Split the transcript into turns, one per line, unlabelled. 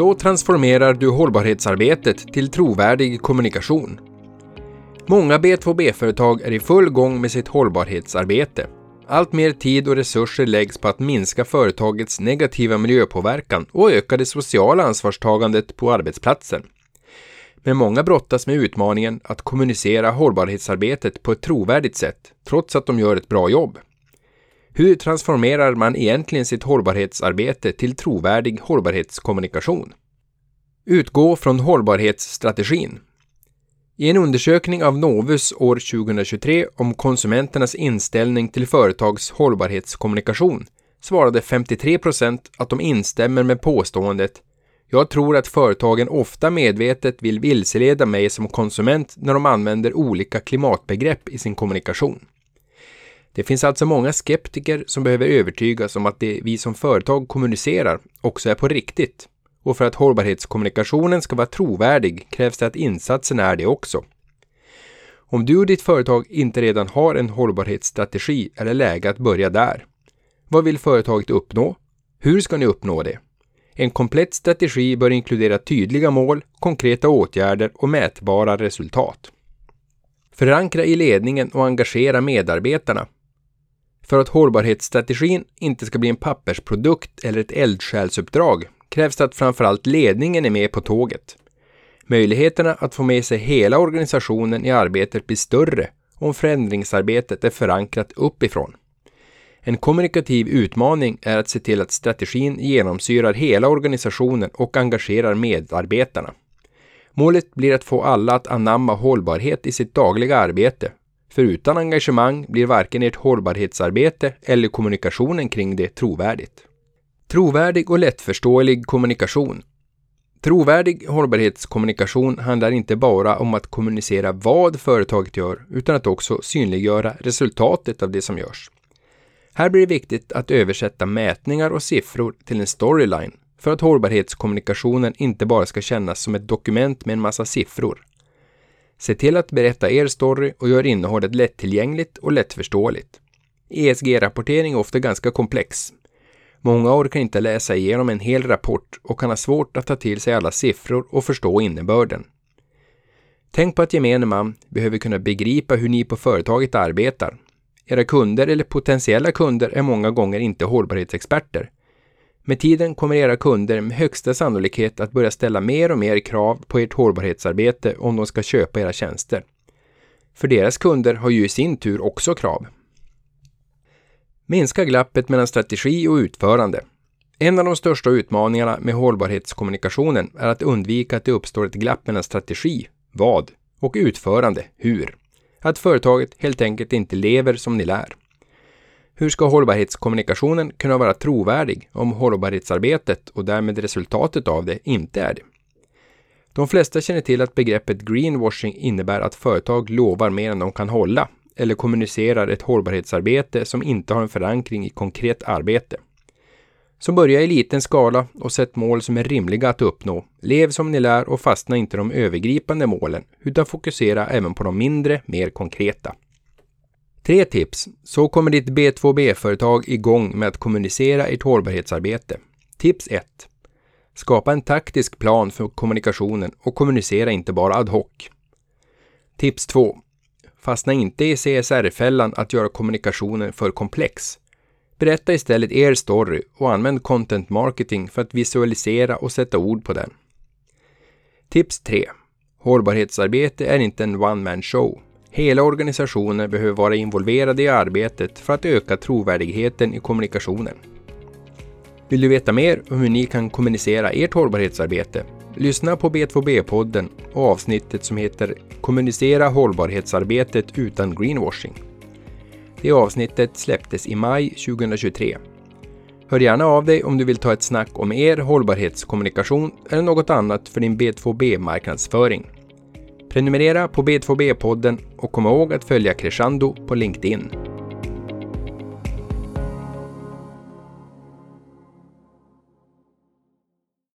Så transformerar du hållbarhetsarbetet till trovärdig kommunikation. Många B2B-företag är i full gång med sitt hållbarhetsarbete. Allt mer tid och resurser läggs på att minska företagets negativa miljöpåverkan och öka det sociala ansvarstagandet på arbetsplatsen. Men många brottas med utmaningen att kommunicera hållbarhetsarbetet på ett trovärdigt sätt, trots att de gör ett bra jobb. Hur transformerar man egentligen sitt hållbarhetsarbete till trovärdig hållbarhetskommunikation? Utgå från hållbarhetsstrategin. I en undersökning av Novus år 2023 om konsumenternas inställning till företags hållbarhetskommunikation svarade 53 procent att de instämmer med påståendet jag tror att företagen ofta medvetet vill vilseleda mig som konsument när de använder olika klimatbegrepp i sin kommunikation. Det finns alltså många skeptiker som behöver övertygas om att det vi som företag kommunicerar också är på riktigt. Och för att hållbarhetskommunikationen ska vara trovärdig krävs det att insatsen är det också. Om du och ditt företag inte redan har en hållbarhetsstrategi är det läge att börja där. Vad vill företaget uppnå? Hur ska ni uppnå det? En komplett strategi bör inkludera tydliga mål, konkreta åtgärder och mätbara resultat. Förankra i ledningen och engagera medarbetarna. För att hållbarhetsstrategin inte ska bli en pappersprodukt eller ett eldsjälsuppdrag krävs det att framförallt ledningen är med på tåget. Möjligheterna att få med sig hela organisationen i arbetet blir större om förändringsarbetet är förankrat uppifrån. En kommunikativ utmaning är att se till att strategin genomsyrar hela organisationen och engagerar medarbetarna. Målet blir att få alla att anamma hållbarhet i sitt dagliga arbete. För utan engagemang blir varken ert hållbarhetsarbete eller kommunikationen kring det trovärdigt. Trovärdig och lättförståelig kommunikation. Trovärdig hållbarhetskommunikation handlar inte bara om att kommunicera vad företaget gör, utan att också synliggöra resultatet av det som görs. Här blir det viktigt att översätta mätningar och siffror till en storyline för att hållbarhetskommunikationen inte bara ska kännas som ett dokument med en massa siffror. Se till att berätta er story och gör innehållet lättillgängligt och lättförståeligt. ESG-rapportering är ofta ganska komplex. Många orkar inte läsa igenom en hel rapport och kan ha svårt att ta till sig alla siffror och förstå innebörden. Tänk på att gemene man behöver kunna begripa hur ni på företaget arbetar era kunder eller potentiella kunder är många gånger inte hållbarhetsexperter. Med tiden kommer era kunder med högsta sannolikhet att börja ställa mer och mer krav på ert hållbarhetsarbete om de ska köpa era tjänster. För deras kunder har ju i sin tur också krav. Minska glappet mellan strategi och utförande. En av de största utmaningarna med hållbarhetskommunikationen är att undvika att det uppstår ett glapp mellan strategi, vad, och utförande, hur att företaget helt enkelt inte lever som ni lär. Hur ska hållbarhetskommunikationen kunna vara trovärdig om hållbarhetsarbetet och därmed resultatet av det inte är det? De flesta känner till att begreppet greenwashing innebär att företag lovar mer än de kan hålla eller kommunicerar ett hållbarhetsarbete som inte har en förankring i konkret arbete. Så börja i liten skala och sätt mål som är rimliga att uppnå. Lev som ni lär och fastna inte de övergripande målen, utan fokusera även på de mindre, mer konkreta. Tre tips. Så kommer ditt B2B-företag igång med att kommunicera ert hållbarhetsarbete. Tips 1. Skapa en taktisk plan för kommunikationen och kommunicera inte bara ad hoc. Tips 2. Fastna inte i CSR-fällan att göra kommunikationen för komplex. Berätta istället er story och använd content marketing för att visualisera och sätta ord på den. Tips 3. Hållbarhetsarbete är inte en one-man show. Hela organisationen behöver vara involverade i arbetet för att öka trovärdigheten i kommunikationen. Vill du veta mer om hur ni kan kommunicera ert hållbarhetsarbete? Lyssna på B2B-podden och avsnittet som heter Kommunicera hållbarhetsarbetet utan greenwashing. Det avsnittet släpptes i maj 2023. Hör gärna av dig om du vill ta ett snack om er hållbarhetskommunikation eller något annat för din B2B-marknadsföring. Prenumerera på B2B-podden och kom ihåg att följa Crescendo på LinkedIn.